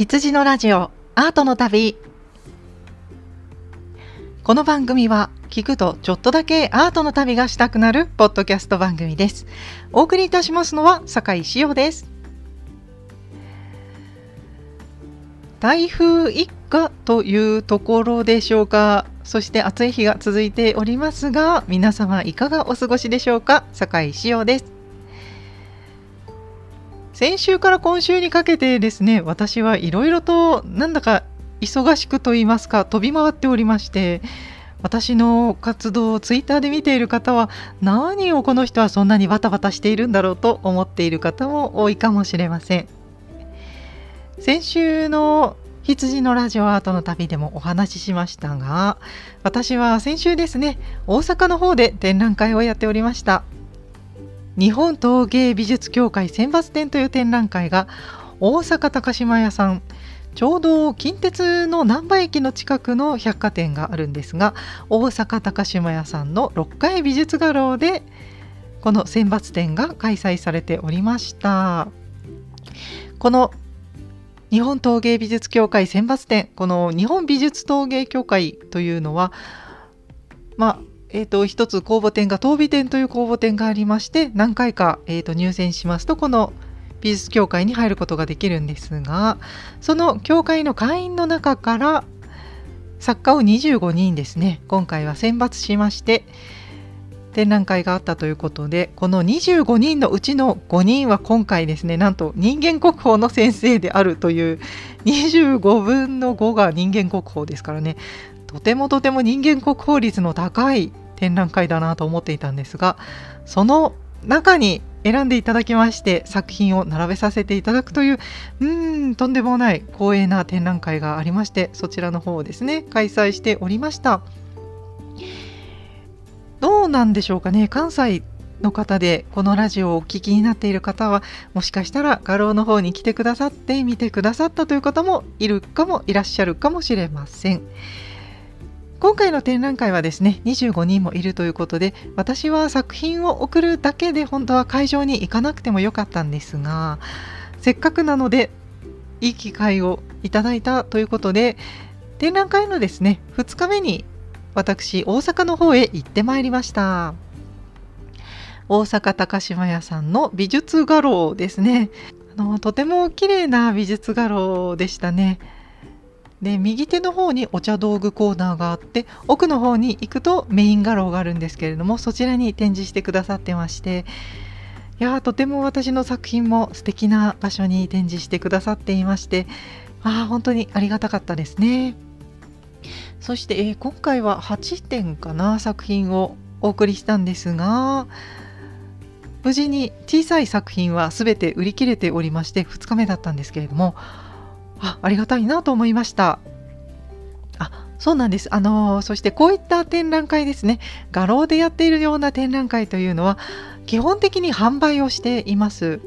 羊のラジオアートの旅。この番組は聞くとちょっとだけアートの旅がしたくなるポッドキャスト番組です。お送りいたしますのは酒井志陽です。台風一過というところでしょうか。そして暑い日が続いておりますが皆様いかがお過ごしでしょうか。酒井志陽です。先週から今週にかけてですね私はいろいろとなんだか忙しくと言いますか飛び回っておりまして私の活動をツイッターで見ている方は何をこの人はそんなにバタバタしているんだろうと思っている方も多いかもしれません。先週の羊のラジオアートの旅でもお話ししましたが私は先週ですね大阪の方で展覧会をやっておりました。日本陶芸美術協会選抜展という展覧会が大阪高島屋さんちょうど近鉄の難波駅の近くの百貨店があるんですが大阪高島屋さんの6階美術画廊でこの選抜展が開催されておりました。この日本陶芸美術協会選抜展この日本美術陶芸協会というのはまあえーと、一つ公募展が東美展という公募展がありまして何回か、えーと入選しますとこの美術協会に入ることができるんですがその協会の会員の中から作家を25人ですね今回は選抜しまして展覧会があったということでこの25人のうちの5人は今回ですねなんと人間国宝の先生であるという25分の5が人間国宝ですからねとてもとても人間国宝率の高い展覧会だなと思っていたんですがその中に選んでいただきまして作品を並べさせていただくといううんとんでもない光栄な展覧会がありましてそちらの方をですね開催しておりましたどうなんでしょうかね関西の方でこのラジオをお聞きになっている方はもしかしたら画廊の方に来てくださって見てくださったという方もいるかもいらっしゃるかもしれません。今回の展覧会はですね25人もいるということで私は作品を送るだけで本当は会場に行かなくてもよかったんですがせっかくなのでいい機会をいただいたということで展覧会のですね2日目に私大阪の方へ行ってまいりました。大阪高島屋さんの美術画廊ですね。あのとても綺麗な美術画廊でしたね。で右手の方にお茶道具コーナーがあって奥の方に行くとメイン画廊があるんですけれどもそちらに展示してくださってましていやとても私の作品も素敵な場所に展示してくださっていましてあ本当にありがたかったですね。そして、えー、今回は8点かな作品をお送りしたんですが無事に小さい作品は全て売り切れておりまして2日目だったんですけれどもあありがたいなと思いました。あそうなんです。あのそしてこういった展覧会ですね、画廊でやっているような展覧会というのは基本的に販売をしています。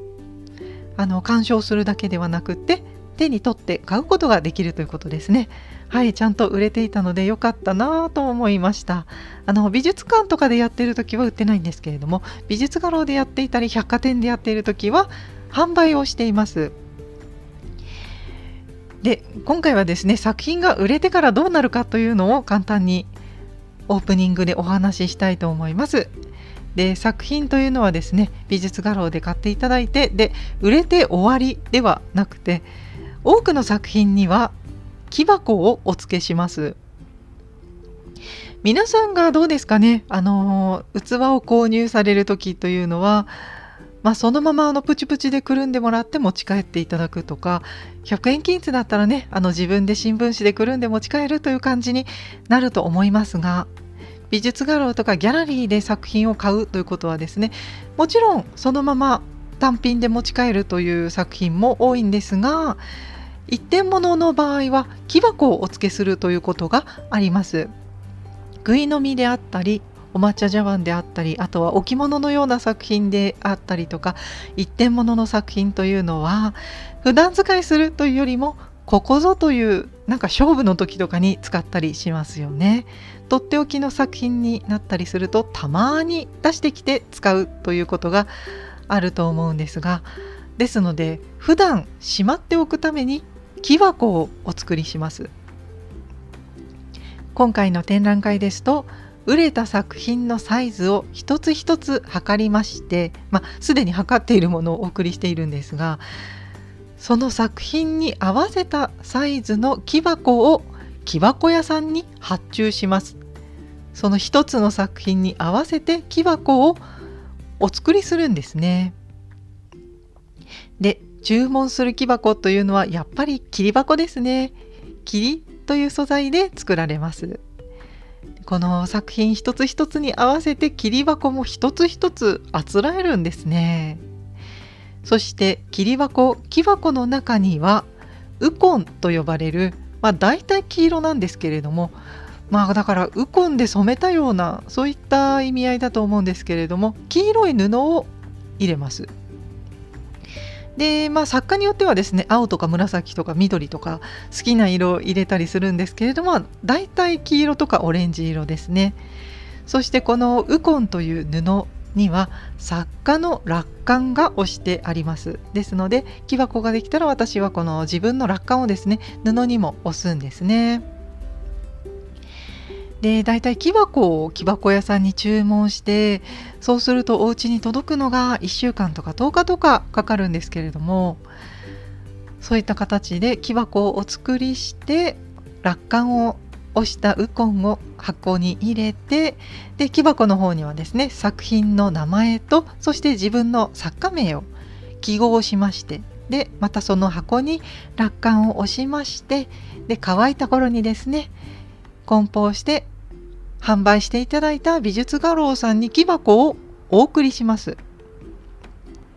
あの鑑賞するだけではなくって手に取って買うことができるということですね。はい、ちゃんと売れていたので良かったなと思いました。あの美術館とかでやってる時は売ってないんですけれども、美術画廊でやっていたり百貨店でやっている時は販売をしています。で今回はですね作品が売れてからどうなるかというのを簡単にオープニングでお話ししたいと思います。で作品というのはですね美術画廊で買っていただいてで売れて終わりではなくて多くの作品には木箱をお付けします。皆さんがどうですかね？あの器を購入される時というのはまあ、そのままあのプチプチでくるんでもらって持ち帰っていただくとか100円均一だったらねあの自分で新聞紙でくるんで持ち帰るという感じになると思いますが美術画廊とかギャラリーで作品を買うということはですねもちろんそのまま単品で持ち帰るという作品も多いんですが一点物の場合は木箱をお付けするということがあります。ぐい飲みであったりお抹茶茶碗であったりあとは置物のような作品であったりとか一点物の作品というのは普段使いするというよりもここぞというなんか勝負の時とかに使ったりしますよね。とっておきの作品になったりするとたまに出してきて使うということがあると思うんですがですので普段しまっておくために木箱をお作りします今回の展覧会ですと売れた作品のサイズを一つ一つ測りまして、まあ、すでに測っているものをお送りしているんですがその作品に合わせたサイズの木箱を木箱屋さんに発注します。その一つの作品に合わせて木箱をお作りするんですね。で注文する木箱というのはやっぱり切り箱ですね。霧という素材で作られます。この作品一つ一つに合わせて切り箱も一つ一つあつらえるんですね。そして切り箱木箱の中にはウコンと呼ばれるまあ大体黄色なんですけれどもまあだからウコンで染めたようなそういった意味合いだと思うんですけれども黄色い布を入れます。でまあ作家によってはですね青とか紫とか緑とか好きな色を入れたりするんですけれども大体黄色とかオレンジ色ですね。そしてこのウコンという布には作家の楽観が押してあります。ですので木箱ができたら私はこの自分の楽観をですね布にも押すんですね。で大体木箱を木箱屋さんに注文してそうするとお家に届くのが1週間とか10日とかかかるんですけれどもそういった形で木箱をお作りして楽観を押したウコンを箱に入れてで木箱の方にはですね作品の名前とそして自分の作家名を記号しましてでまたその箱に楽観を押しましてで乾いた頃にですね梱包して販売していただいた美術画廊さんに木箱をお送りします。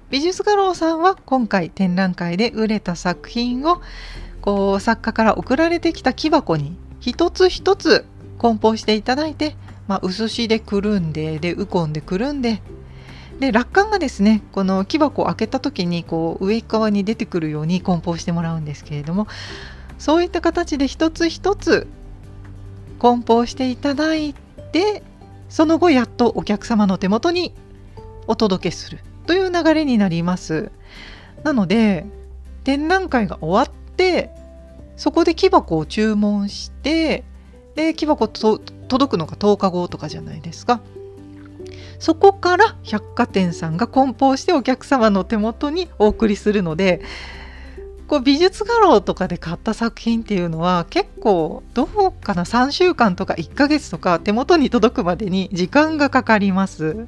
美術画廊さんは今回展覧会で売れた作品をこう作家から送られてきた木箱に一つ一つ梱包していただいて、まあ、薄紙でくるんででウコンでくるんでで楽観がですねこの木箱を開けた時にこう上側に出てくるように梱包してもらうんですけれどもそういった形で一つ一つ梱包していただいてその後やっとお客様の手元にお届けするという流れになります。なので展覧会が終わってそこで木箱を注文してで木箱と届くのが10日後とかじゃないですか。そこから百貨店さんが梱包してお客様の手元にお送りするのでこう美術画廊とかで買った作品っていうのは結構どうかな？3週間とか1ヶ月とか手元に届くまでに時間がかかります。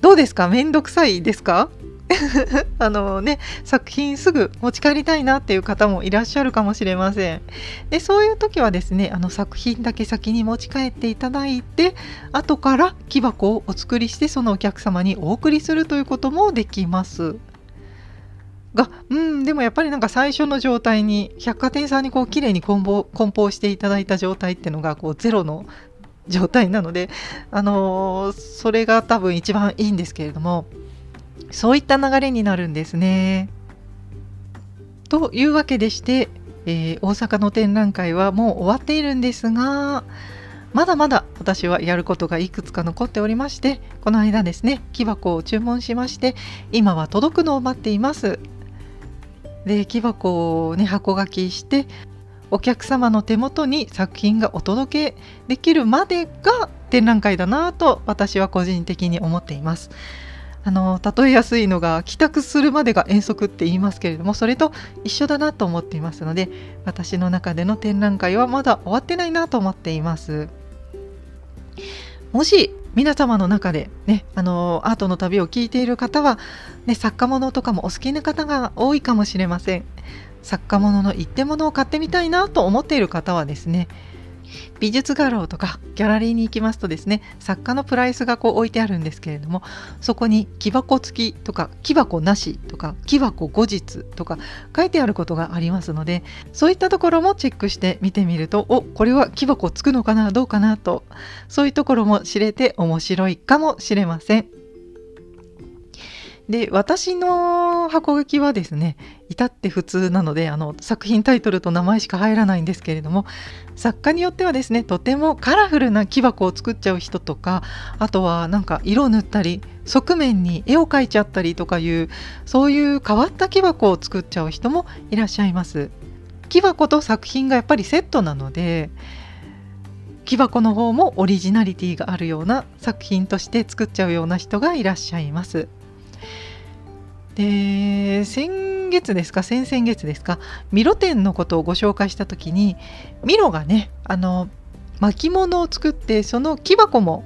どうですか？めんどくさいですか？あのね作品すぐ持ち帰りたいなっていう方もいらっしゃるかもしれません。でそういう時はですねあの作品だけ先に持ち帰っていただいて後から木箱をお作りしてそのお客様にお送りするということもできます。がうんでもやっぱりなんか最初の状態に百貨店さんにこう綺麗に梱包梱包していただいた状態っていうのがこうゼロの状態なので、あのー、それが多分一番いいんですけれどもそういった流れになるんですね。というわけでして、えー、大阪の展覧会はもう終わっているんですがまだまだ私はやることがいくつか残っておりましてこの間ですね木箱を注文しまして今は届くのを待っていますで木箱をね箱書きしてお客様の手元に作品がお届けできるまでが展覧会だなと私は個人的に思っています。あの例えやすいのが帰宅するまでが遠足って言いますけれどもそれと一緒だなと思っていますので私の中での展覧会はまだ終わってないなと思っています。もし皆様の中でねあのアートの旅を聞いている方は、ね、作家物とかもお好きな方が多いかもしれません。作家物の一点物を買ってみたいなと思っている方はですね美術画廊とかギャラリーに行きますとですね作家のプライスがこう置いてあるんですけれどもそこに木箱付きとか木箱なしとか木箱後日とか書いてあることがありますのでそういったところもチェックして見てみるとおこれは木箱つくのかなどうかなとそういうところも知れて面白いかもしれません。で私の箱書きはですね至って普通なのであの作品タイトルと名前しか入らないんですけれども作家によってはですねとてもカラフルな木箱を作っちゃう人とかあとはなんか色を塗ったり側面に絵を描いちゃったりとかいうそういう変わった木箱を作っちゃう人もいらっしゃいます。木箱と作品がやっぱりセットなので木箱の方もオリジナリティがあるような作品として作っちゃうような人がいらっしゃいます。で先月ですか？先々月ですか？ミロ展のことをご紹介した時にミロがねあの巻物を作ってその木箱も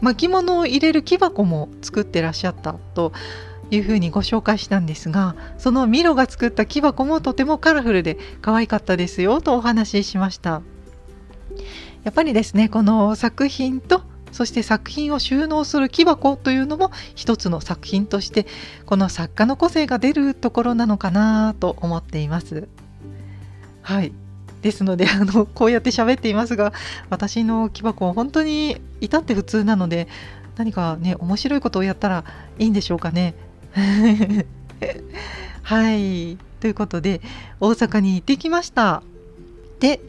巻物を入れる木箱も作ってらっしゃったというふうにご紹介したんですがそのミロが作った木箱もとてもカラフルで可愛かったですよとお話ししました。やっぱりですねこの作品とそして作品を収納する木箱というのも一つの作品としてこの作家の個性が出るところなのかなと思っています。はいですのであのこうやって喋っていますが私の木箱は本当に至って普通なので何かね面白いことをやったらいいんでしょうかね。はいということで大阪に行ってきました。で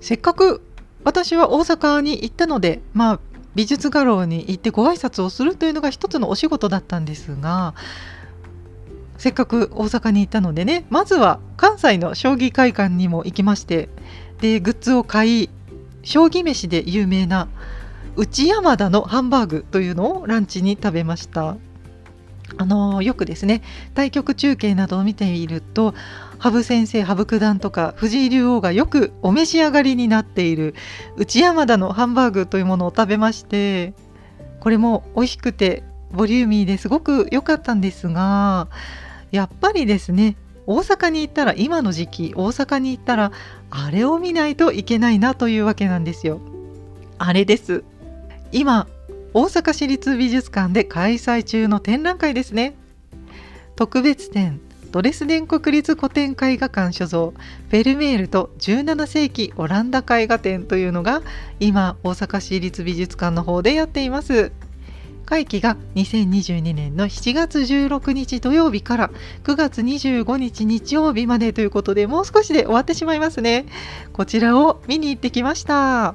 せっかく私は大阪に行ったのでまあ美術画廊に行ってご挨拶をするというのが一つのお仕事だったんですがせっかく大阪に行ったのでねまずは関西の将棋会館にも行きましてでグッズを買い将棋飯で有名な内山田のハンバーグというのをランチに食べました。あのよくですね対局中継などを見ていると羽生先生羽生九段とか藤井竜王がよくお召し上がりになっている内山田のハンバーグというものを食べましてこれも美味しくてボリューミーですごく良かったんですがやっぱりですね大阪に行ったら今の時期大阪に行ったらあれを見ないといけないなというわけなんですよ。あれです今大阪市立美術館で開催中の展覧会ですね特別展ドレスデン国立古典絵画館所蔵フェルメールと17世紀オランダ絵画展というのが今大阪市立美術館の方でやっています。会期が2022年の7月16日土曜日から9月25日日曜日までということでもう少しで終わってしまいますね。こちらを見に行ってきました。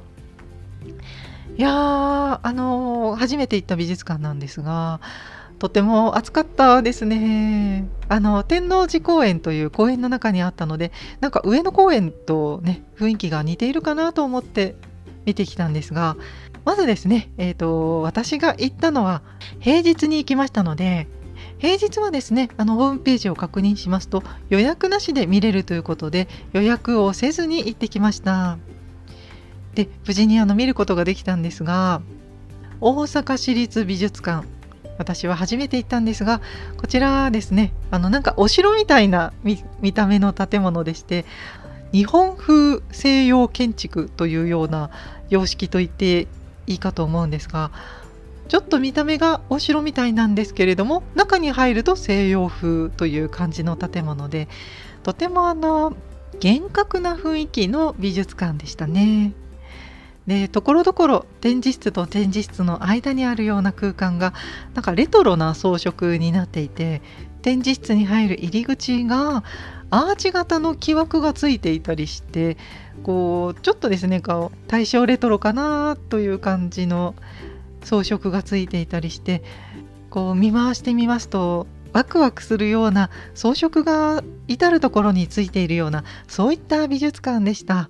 いやーあのー、初めて行った美術館なんですがとても暑かったですね。あの天王寺公園という公園の中にあったのでなんか上野公園とね雰囲気が似ているかなと思って見てきたんですがまずですね、えーと、私が行ったのは平日に行きましたので平日はですねあのホームページを確認しますと予約なしで見れるということで予約をせずに行ってきましたで無事にあの見ることができたんですが大阪市立美術館私は初めて行ったんですがこちらですねあのなんかお城みたいな見た目の建物でして日本風西洋建築というような様式と言っていいかと思うんですがちょっと見た目がお城みたいなんですけれども中に入ると西洋風という感じの建物でとてもあの厳格な雰囲気の美術館でしたね。でところどころ展示室と展示室の間にあるような空間がなんかレトロな装飾になっていて展示室に入る入り口がアーチ型の木枠がついていたりしてこうちょっとですねこう大正レトロかなという感じの装飾がついていたりしてこう見回してみますとワクワクするような装飾が至る所についているようなそういった美術館でした。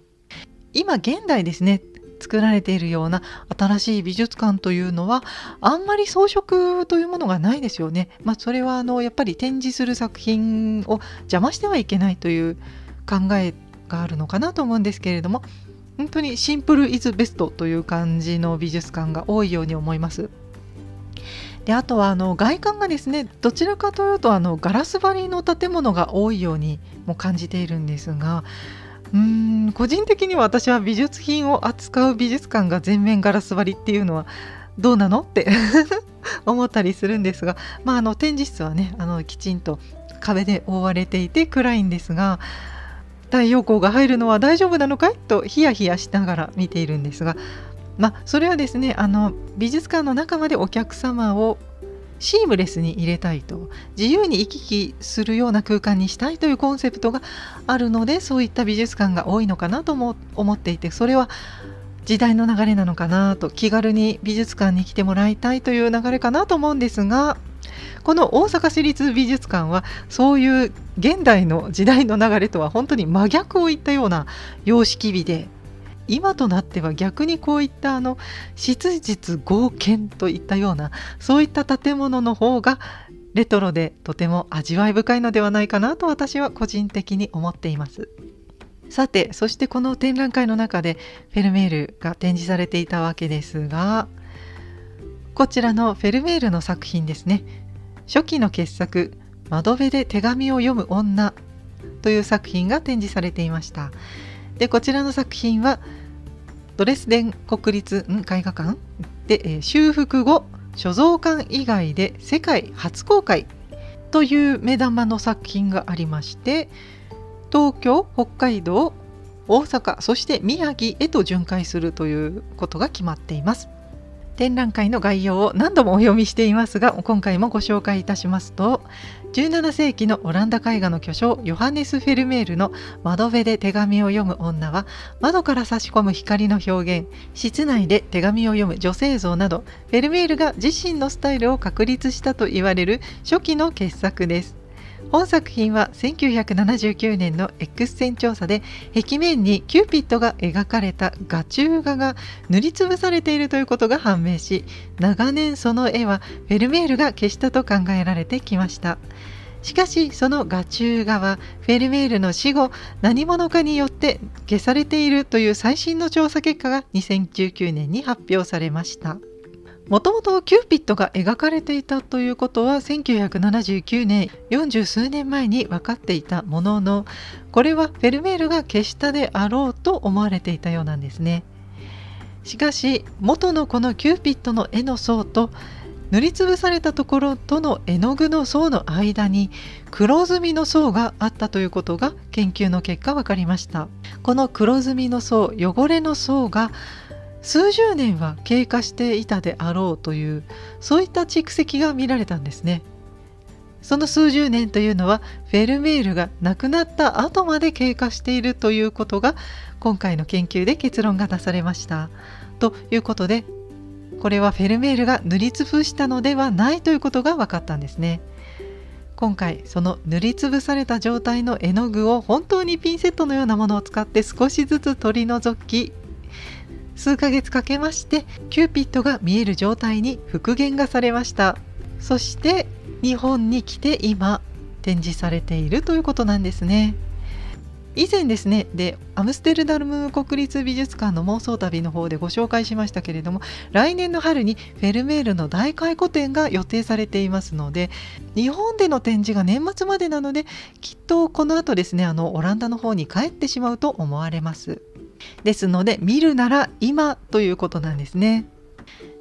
今現代ですね作られているような新しい美術館というのはあんまり装飾というものがないですよね。まあ、それはあのやっぱり展示する作品を邪魔してはいけないという考えがあるのかなと思うんですけれども本当にシンプルイズベストという感じの美術館が多いように思います。であとはあの外観がですねどちらかというとあのガラス張りの建物が多いようにも感じているんですがうん個人的には私は美術品を扱う美術館が全面ガラス張りっていうのはどうなのって 思ったりするんですが、まあ、あの展示室はねあのきちんと壁で覆われていて暗いんですが太陽光が入るのは大丈夫なのかいとヒヤヒヤしながら見ているんですが、まあ、それはですねあの美術館の中までお客様をシームレスに入れたいと自由に行き来するような空間にしたいというコンセプトがあるのでそういった美術館が多いのかなとも思っていてそれは時代の流れなのかなと気軽に美術館に来てもらいたいという流れかなと思うんですがこの大阪市立美術館はそういう現代の時代の流れとは本当に真逆を言ったような様式美で今となっては逆にこういったあの質実剛健といったようなそういった建物の方がレトロでとても味わい深いのではないかなと私は個人的に思っています。さてそしてこの展覧会の中でフェルメールが展示されていたわけですがこちらのフェルメールの作品ですね初期の傑作「窓辺で手紙を読む女」という作品が展示されていましたでこちらの作品はドレスデン国立絵画館？で、えー、修復後所蔵館以外で世界初公開という目玉の作品がありまして東京北海道大阪そして宮城へと巡回するということが決まっています。展覧会の概要を何度もお読みしていますが今回もご紹介いたしますと17世紀のオランダ絵画の巨匠ヨハネス・フェルメールの「窓辺で手紙を読む女」は窓から差し込む光の表現。室内で手紙を読む女性像などフェルメールが自身のスタイルを確立したといわれる初期の傑作です。本作品は1979年の X 線調査で壁面にキューピッドが描かれた画中画が塗りつぶされているということが判明し長年その絵はフェルメールが消したと考えられてきました。しかしその画中画はフェルメールの死後何者かによって消されているという最新の調査結果が2019年に発表されました。もともとキューピッドが描かれていたということは1979年40数年前に分かっていたもののこれはフェルメールが消したであろうと思われていたようなんですね。しかし元のこのキューピッドの絵の層と塗りつぶされたところとの絵の具の層の間に黒ずみの層があったということが研究の結果分かりました。この黒ずみの層汚れの層が数十年は経過していたであろうというそういった蓄積が見られたんですね。その数十年というのはフェルメールが亡くなった後まで経過しているということが今回の研究で結論が出されました。ということでこれはフェルメールが塗りつぶしたのではないということが分かったんですね。今回その塗りつぶされた状態の絵の具を本当にピンセットのようなものを使って少しずつ取り除き数ヶ月かけましてキューピッドが見える状態に復元がされました。そして日本に来て今展示されているということなんですね。以前ですねでアムステルダム国立美術館の妄想旅の方でご紹介しましたけれども来年の春にフェルメールの大回顧展が予定されていますので日本での展示が年末までなのできっとこの後ですねあのオランダの方に帰ってしまうと思われます。ですので見るなら今ということなんですね。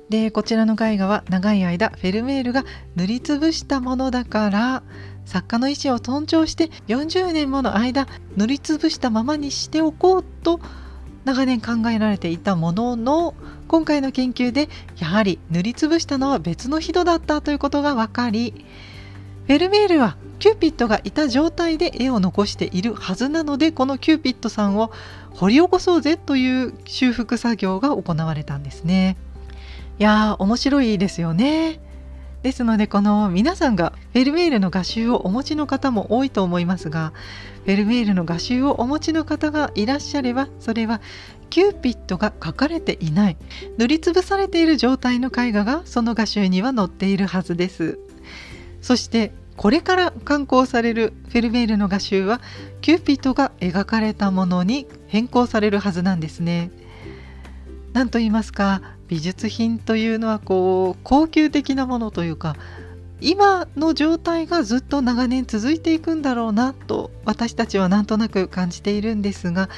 でこちらの絵画は長い間フェルメールが塗りつぶしたものだから作家の意思を尊重して40年もの間塗りつぶしたままにしておこうと長年考えられていたものの今回の研究でやはり塗りつぶしたのは別の人だったということが分かりフェルメールはキューピッドがいた状態で絵を残しているはずなのでこのキューピッドさんを掘り起こそうぜという修復作業が行われたんですね。いやー面白いですよね。ですのでこの皆さんがフェルメールの画集をお持ちの方も多いと思いますがフェルメールの画集をお持ちの方がいらっしゃればそれはキューピッドが描かれていない塗りつぶされている状態の絵画がその画集には載っているはずです。そしてこれから刊行されるフェルメールの画集はキューピッドが描かれたものに変更されるはずなんですね。なんと言いますか美術品というのはこう高級的なものというか今の状態がずっと長年続いていくんだろうなと私たちはなんとなく感じているんですが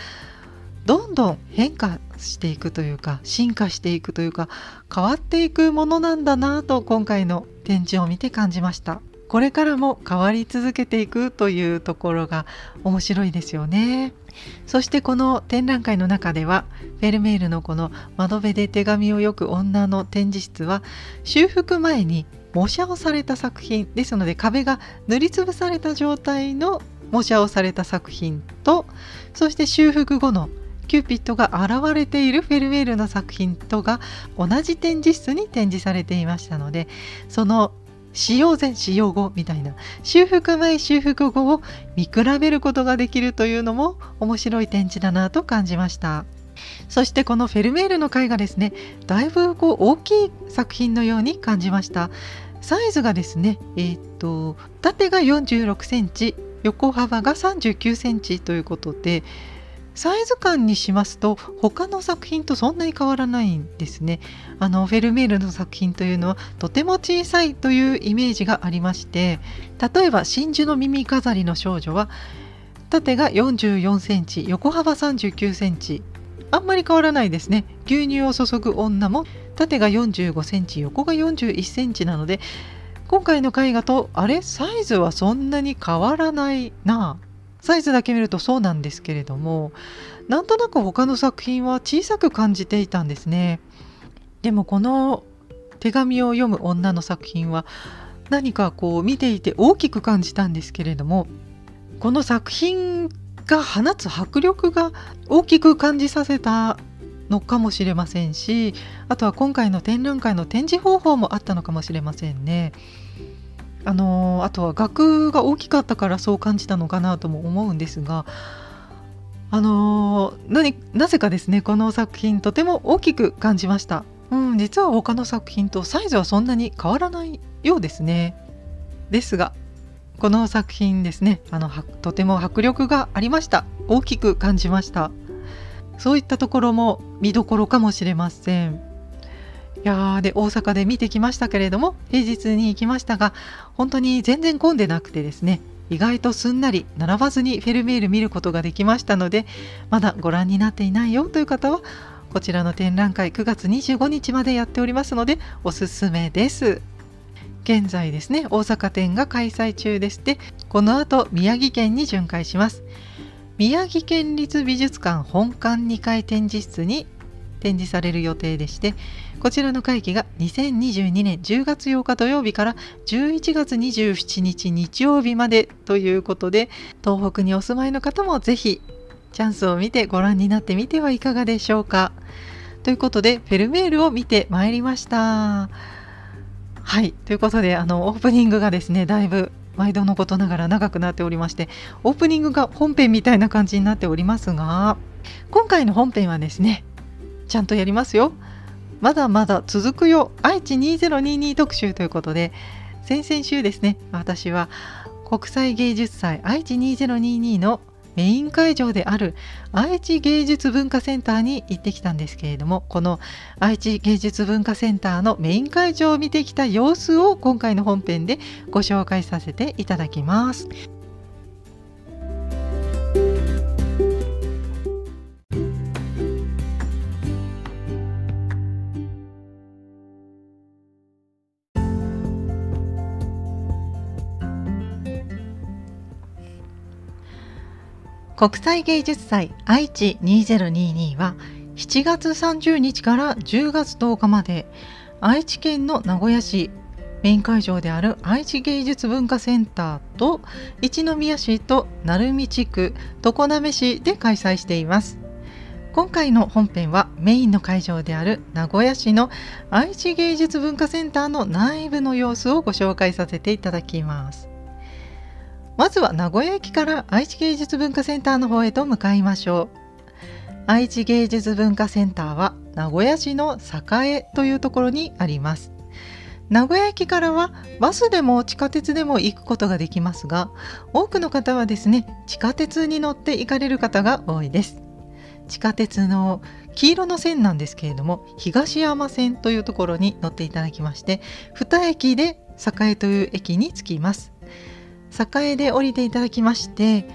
どんどん変化していくというか進化していくというか変わっていくものなんだなと今回の展示を見て感じました。これからも変わり続けていくというところが面白いですよね。そしてこの展覧会の中ではフェルメールのこの「窓辺で手紙を読む女」の展示室は修復前に模写をされた作品ですので壁が塗りつぶされた状態の模写をされた作品とそして修復後のキューピッドが現れているフェルメールの作品とが同じ展示室に展示されていましたのでその使用前使用後みたいな。修復前修復後を見比べることができるというのも面白い展示だなと感じました。そしてこのフェルメールの絵画ですね。だいぶこう大きい作品のように感じました。サイズがですねえー、っと縦が46センチ横幅が39センチということでサイズ感にしますと他の作品とそんなに変わらないんですね。あのフェルメールの作品というのはとても小さいというイメージがありまして例えば真珠の耳飾りの少女は縦が44センチ横幅39センチあんまり変わらないですね牛乳を注ぐ女も縦が45センチ横が41センチなので今回の絵画とあれサイズはそんなに変わらないなサイズだけ見るとそうなんですけれどもなんとなく他の作品は小さく感じていたんですねでもこの手紙を読む女の作品は何かこう見ていて大きく感じたんですけれどもこの作品が放つ迫力が大きく感じさせたのかもしれませんしあとは今回の展覧会の展示方法もあったのかもしれませんね。あのあとは額が大きかったからそう感じたのかなとも思うんですがあの何なぜかですねこの作品とても大きく感じました、うん、実は他の作品とサイズはそんなに変わらないようですね。ですがこの作品ですねあのとても迫力がありました。大きく感じました。そういったところも見どころかもしれません。いやで大阪で見てきましたけれども平日に行きましたが本当に全然混んでなくてですね意外とすんなり並ばずにフェルメール見ることができましたのでまだご覧になっていないよという方はこちらの展覧会9月25日までやっておりますのでおすすめです。現在ですね大阪店が開催中ですでこの後宮城県に巡回します。宮城県立美術館本館2階展示室に展示される予定でしてこちらの会期が2022年10月8日土曜日から11月27日日曜日までということで東北にお住まいの方もぜひチャンスを見てご覧になってみてはいかがでしょうか。ということでフェルメールを見てまいりました。はいということであのオープニングがですねだいぶ毎度のことながら長くなっておりましてオープニングが本編みたいな感じになっておりますが今回の本編はですねちゃんとやりますよ。まだまだ続くよ愛知2022特集ということで先々週ですね私は国際芸術祭愛知2022のメイン会場である愛知芸術文化センターに行ってきたんですけれどもこの愛知芸術文化センターのメイン会場を見てきた様子を今回の本編でご紹介させていただきます。国際芸術祭愛知2022は7月30日から10月10日まで愛知県の名古屋市メイン会場である愛知芸術文化センターと一宮市と鳴海地区常滑市で開催しています。今回の本編はメインの会場である名古屋市の愛知芸術文化センターの内部の様子をご紹介させていただきます。まずは名古屋駅から愛知芸術文化センターの方へと向かいましょう。愛知芸術文化センターは名古屋市の栄というところにあります。名古屋駅からはバスでも地下鉄でも行くことができますが多くの方はですね地下鉄に乗って行かれる方が多いです。地下鉄の黄色の線なんですけれども東山線というところに乗っていただきまして2駅で栄という駅に着きます。栄で降りていただきまして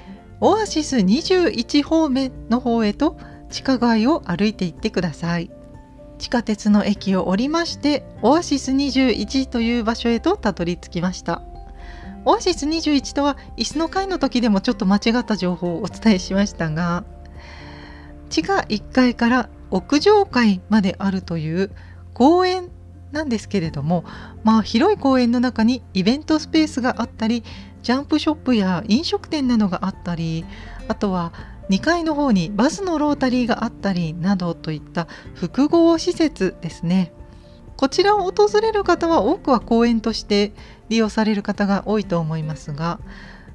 オアシス21方面の方へと地下街を歩いていってください。地下鉄の駅を降りましてオアシス21という場所へとたどり着きました。オアシス21とは椅子の階の時でもちょっと間違った情報をお伝えしましたが地下1階から屋上階まであるという公園なんですけれども、まあ、広い公園の中にイベントスペースがあったりジャンプショップや飲食店などがあったりあとは2階の方にバスのロータリーがあったりなどといった複合施設ですね。こちらを訪れる方は多くは公園として利用される方が多いと思いますが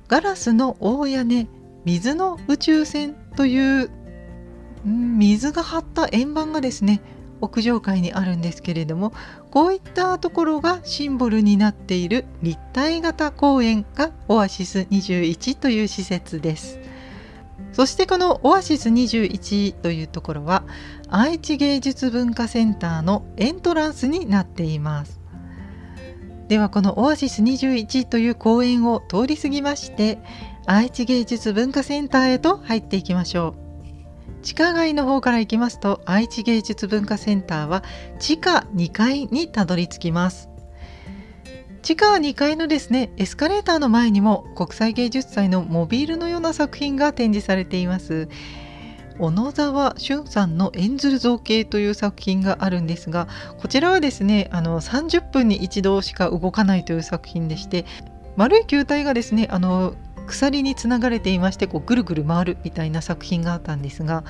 ガラスの大屋根水の宇宙船という水が張った円盤がですね屋上階にあるんですけれどもこういったところがシンボルになっている立体型公園がオアシス21という施設です。そしてこのオアシス21というところは愛知芸術文化センターのエントランスになっています。ではこのオアシス21という公園を通り過ぎまして愛知芸術文化センターへと入っていきましょう。地下街の方から行きますと愛知芸術文化センターは地下2階にたどり着きます。地下2階のですねエスカレーターの前にも国際芸術祭のモビールのような作品が展示されています。小野沢俊さんの「演ずる造形」という作品があるんですがこちらはですねあの30分に一度しか動かないという作品でして丸い球体がですねあの鎖につながれていましてこうぐるぐる回るみたいな作品があったんですが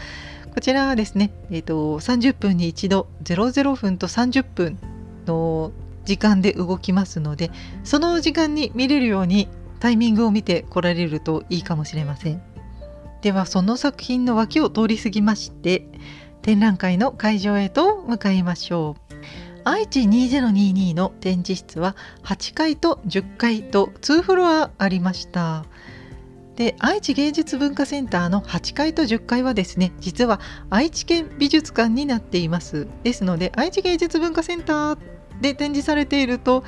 こちらはですね、えーと、30分に一度00分と30分の時間で動きますのでその時間に見れるようにタイミングを見て来られるといいかもしれません。ではその作品の脇を通り過ぎまして展覧会の会場へと向かいましょう。愛知2022の展示室は8階と10階と2フロアありました。で愛知芸術文化センターの8階と10階はですね実は愛知県美術館になっていますですので愛知芸術文化センターで展示されていると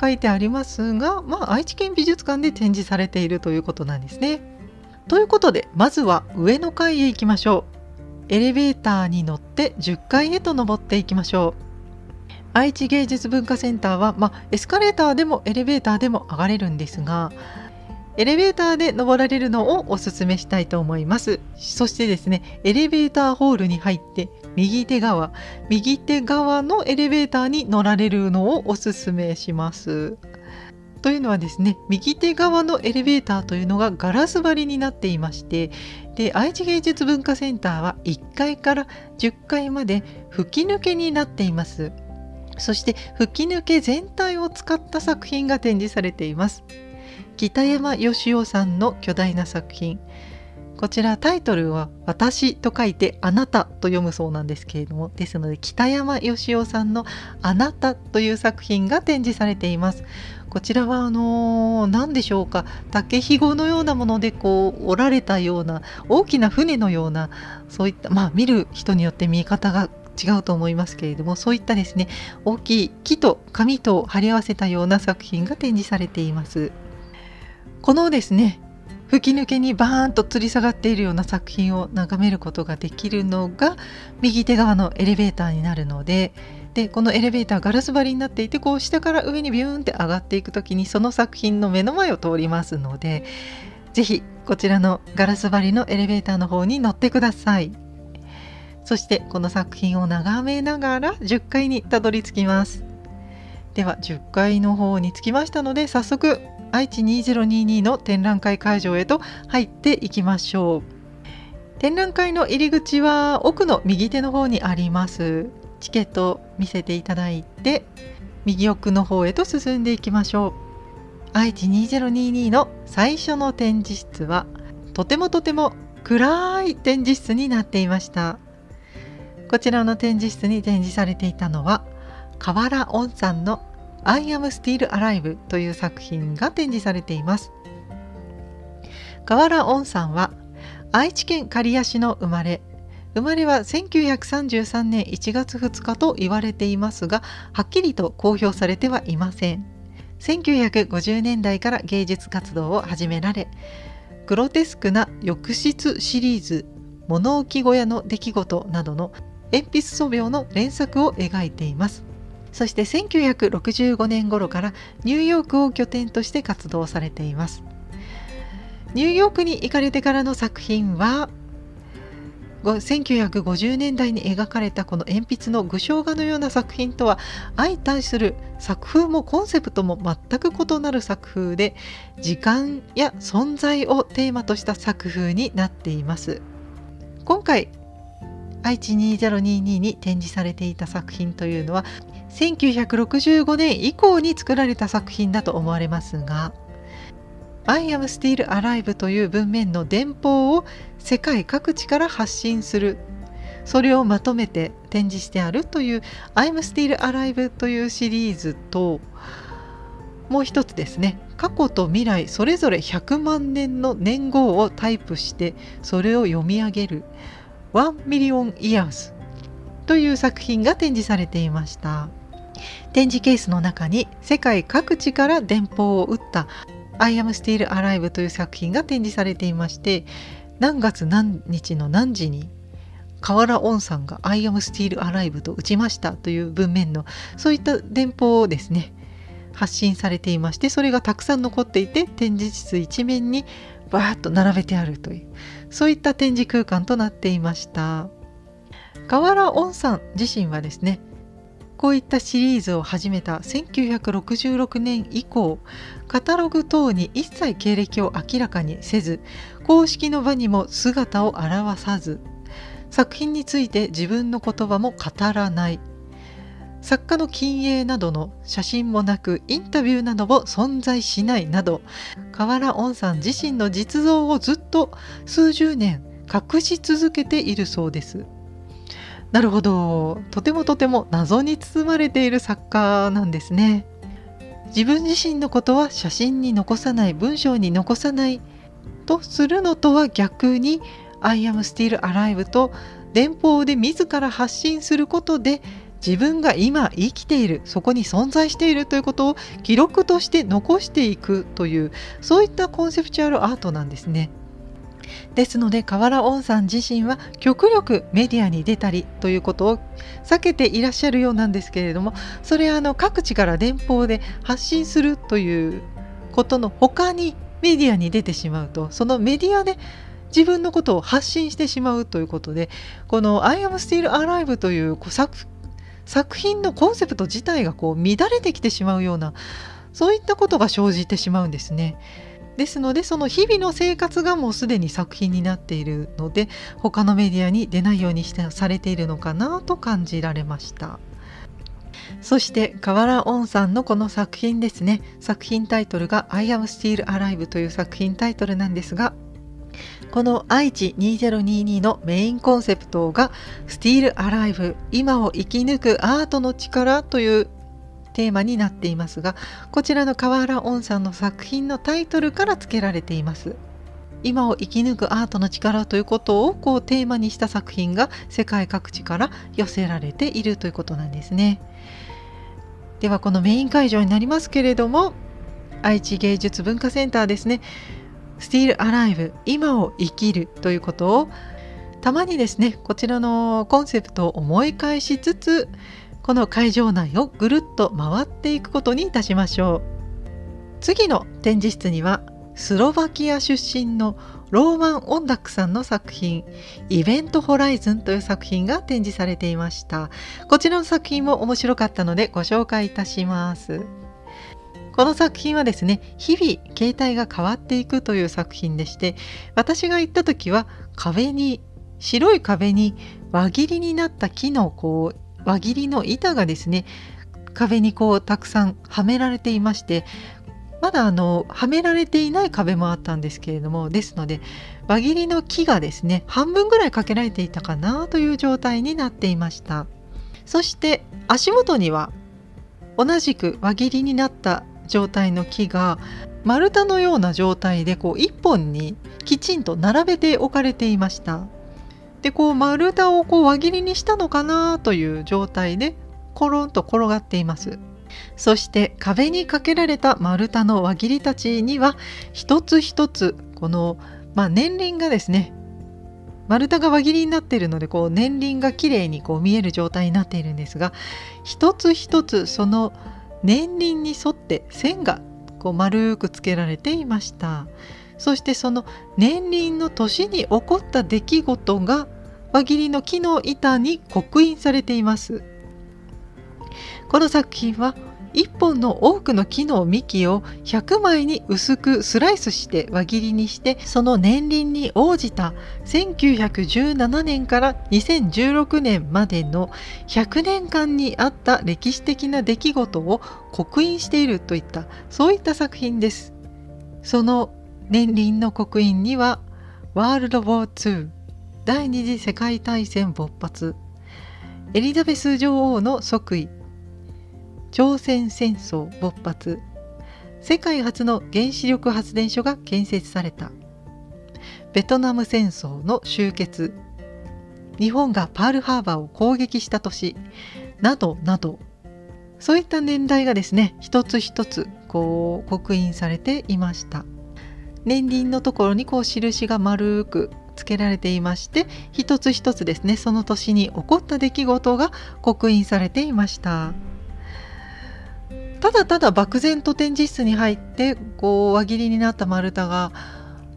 書いてありますが、まあ、愛知県美術館で展示されているということなんですね。ということでまずは上の階へ行きましょう。エレベーターに乗って10階へと登っていきましょう。愛知芸術文化センターは、まあ、エスカレーターでもエレベーターでも上がれるんですがエレベーターで登られるのをおすすめしたいと思います。そしてですねエレベーターホールに入って右手側右手側のエレベーターに乗られるのをおすすめします。というのはですね右手側のエレベーターというのがガラス張りになっていましてで愛知芸術文化センターは1階から10階まで吹き抜けになっています。そして吹き抜け全体を使った作品が展示されています。北山義雄さんの巨大な作品こちらタイトルは「私」と書いて「あなた」と読むそうなんですけれどもですので北山義雄さんの「あなた」という作品が展示されていますこちらはあの何、でしょうか竹ひごのようなものでこう折られたような大きな船のようなそういったまあ見る人によって見え方が違うと思いますけれどもそういったですね大きい木と紙と貼り合わせたような作品が展示されています。このですね吹き抜けにバーンと吊り下がっているような作品を眺めることができるのが右手側のエレベーターになるのででこのエレベーターガラス張りになっていてこう下から上にビューンって上がっていく時にその作品の目の前を通りますので是非こちらのガラス張りのエレベーターの方に乗ってください。そしてこの作品を眺めながら10階にたどり着きます。では10階の方に着きましたので早速愛知2022の展覧会会場へと入っていきましょう。展覧会の入り口は奥の右手の方にあります。チケットを見せていただいて右奥の方へと進んでいきましょう。愛知2022の最初の展示室はとてもとても暗い展示室になっていました。こちらの展示室に展示されていたのは河原温さんの I am still alive という作品が展示されています。河原恩さんは愛知県刈谷市の生まれ。生まれは1933年1月2日と言われていますがはっきりと公表されてはいません。1950年代から芸術活動を始められグロテスクな浴室シリーズ物置小屋の出来事などの鉛筆素描の連作を描いています。そして1965年頃からニューヨークを拠点として活動されています。ニューヨークに行かれてからの作品は1950年代に描かれたこの鉛筆の具象画のような作品とは相対する作風もコンセプトも全く異なる作風で時間や存在をテーマとした作風になっています。今回愛知2022に展示されていた作品というのは1965年以降に作られた作品だと思われますが I am still alive という文面の電報を世界各地から発信する。それをまとめて展示してあるという I'm still alive というシリーズともう一つですね。過去と未来それぞれ100万年の年号をタイプしてそれを読み上げる。1 million years という作品が展示されていました。展示ケースの中に世界各地から電報を打った I am still alive という作品が展示されていまして何月何日の何時に河原温さんが I am still alive と打ちましたという文面のそういった電報をですね発信されていましてそれがたくさん残っていて展示室一面にバーッと並べてあるというそういった展示空間となっていました。河原温さん自身はですねこういったシリーズを始めた1966年以降カタログ等に一切経歴を明らかにせず公式の場にも姿を現さず作品について自分の言葉も語らない作家の近影などの写真もなくインタビューなども存在しないなど河原温さん自身の実像をずっと数十年隠し続けているそうです。なるほどとてもとても謎に包まれている作家なんですね自分自身のことは写真に残さない文章に残さないとするのとは逆に「I am still alive」と電報で自ら発信することで自分が今生きているそこに存在しているということを記録として残していくというそういったコンセプチュアルアートなんですね。ですので河原温さん自身は極力メディアに出たりということを避けていらっしゃるようなんですけれどもそれはあの各地から電報で発信するということの他にメディアに出てしまうとそのメディアで自分のことを発信してしまうということでこの「I am still alive」という作作品のコンセプト自体がこう乱れてきてしまうようなそういったことが生じてしまうんですね。ですのでその日々の生活がもうすでに作品になっているので他のメディアに出ないようにしてされているのかなと感じられました。そして河原温さんのこの作品ですね。作品タイトルが「I am still alive」という作品タイトルなんですがこの愛知2022のメインコンセプトが「Still Alive 今を生き抜くアートの力」というテーマになっていますがこちらの河原温さんの作品のタイトルから付けられています。今を生き抜くアートの力ということをこうテーマにした作品が世界各地から寄せられているということなんですね。ではこのメイン会場になりますけれども愛知芸術文化センターですね。Still Alive 今を生きるということをたまにですねこちらのコンセプトを思い返しつつこの会場内をぐるっと回っていくことにいたしましょう。次の展示室にはスロバキア出身のローマン・オンダックさんの作品「イベント・ホライズン」という作品が展示されていました。こちらの作品も面白かったのでご紹介いたします。この作品はですね日々形態が変わっていくという作品でして私が行った時は壁に白い壁に輪切りになった木のこう輪切りの板がですね壁にこうたくさんはめられていましてまだあのはめられていない壁もあったんですけれどもですので輪切りの木がですね半分ぐらいかけられていたかなという状態になっていました。そして足元には同じく輪切りになった状態の木が丸太のような状態でこう一本にきちんと並べて置かれていました。でこう丸太をこう輪切りにしたのかなという状態でコロンと転がっています。そして壁にかけられた丸太の輪切りたちには一つ一つこの、まあ、年輪がですね丸太が輪切りになっているのでこう年輪がきれいにこう見える状態になっているんですが一つ一つその年輪に沿って線がこう丸くつけられていました。そしてその年輪の年に起こった出来事が輪切りの木の板に刻印されていますこの作品は1本の多くの木の幹を100枚に薄くスライスして輪切りにしてその年輪に応じた1917年から2016年までの100年間にあった歴史的な出来事を刻印しているといったそういった作品です。その年輪の刻印にはワールド・ウォー2第二次世界大戦勃発。エリザベス女王の即位。朝鮮戦争勃発。世界初の原子力発電所が建設された。ベトナム戦争の終結。日本がパールハーバーを攻撃した年。などなど。そういった年代がですね一つ一つこう刻印されていました。年輪のところにこう印が丸くつけられていまして一つ一つですねその年に起こった出来事が刻印されていました。ただただ漠然と展示室に入ってこう輪切りになった丸太が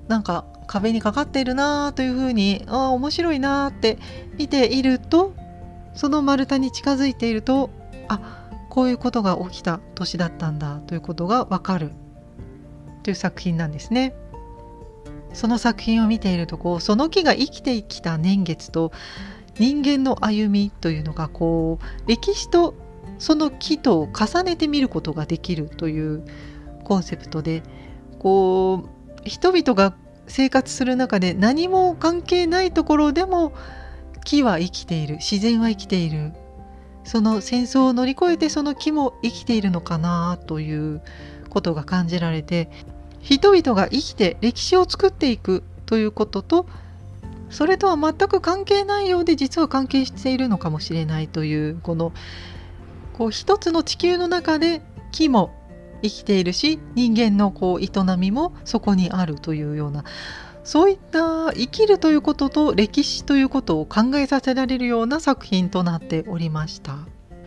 なんか壁にかかっているなというふうにああ面白いなって見ているとその丸太に近づいているとあこういうことが起きた年だったんだということがわかるという作品なんですね。その作品を見ているとこうその木が生きてきた年月と人間の歩みというのがこう歴史とその木と重ねて見ることができるというコンセプトでこう人々が生活する中で何も関係ないところでも木は生きている自然は生きている。その戦争を乗り越えてその木も生きているのかなということが感じられて人々が生きて歴史を作っていくということとそれとは全く関係ないようで実は関係しているのかもしれないというこのこう一つの地球の中で木も生きているし人間のこう営みもそこにあるというようなそういった生きるということと歴史ということを考えさせられるような作品となっておりました。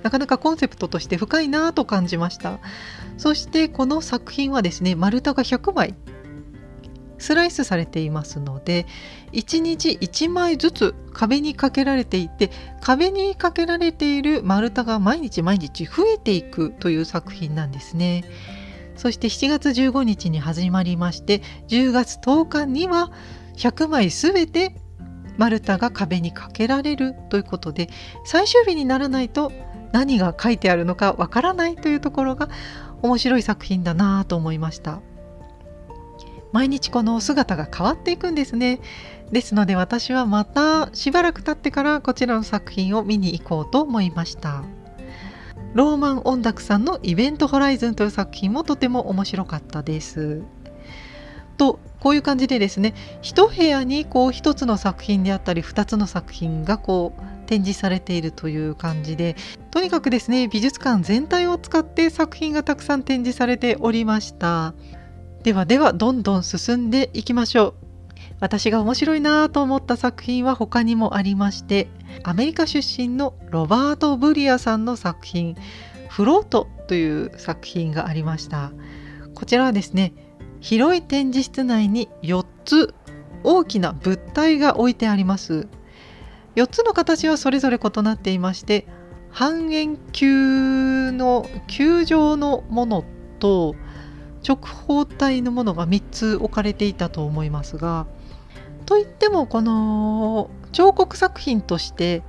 なかなかコンセプトとして深いなと感じましたそしてこの作品はですね丸太が100枚スライスされていますので1日1枚ずつ壁にかけられていて壁にかけられている丸太が毎日毎日増えていくという作品なんですね。そして7月15日に始まりまして10月10日には100枚すべて丸太が壁にかけられるということで最終日にならないと何が書いてあるのかわからないというところが面白い作品だなと思いました。毎日この姿が変わっていくんですね。ですので私はまたしばらく経ってからこちらの作品を見に行こうと思いました。ローマン音楽さんのイベントホライズンという作品もとても面白かったです。とこういう感じでですね一部屋にこう一つの作品であったり二つの作品がこう展示されているという感じでとにかくですね美術館全体を使って作品がたくさん展示されておりました。ではではどんどん進んでいきましょう。私が面白いなと思った作品は他にもありましてアメリカ出身のロバート・ブリアさんの作品「フロート」という作品がありました。こちらはですね広い展示室内に4つ大きな物体が置いてあります。4つの形はそれぞれ異なっていまして半円球の球状のものと直方体のものが3つ置かれていたと思いますがといってもこの彫刻作品として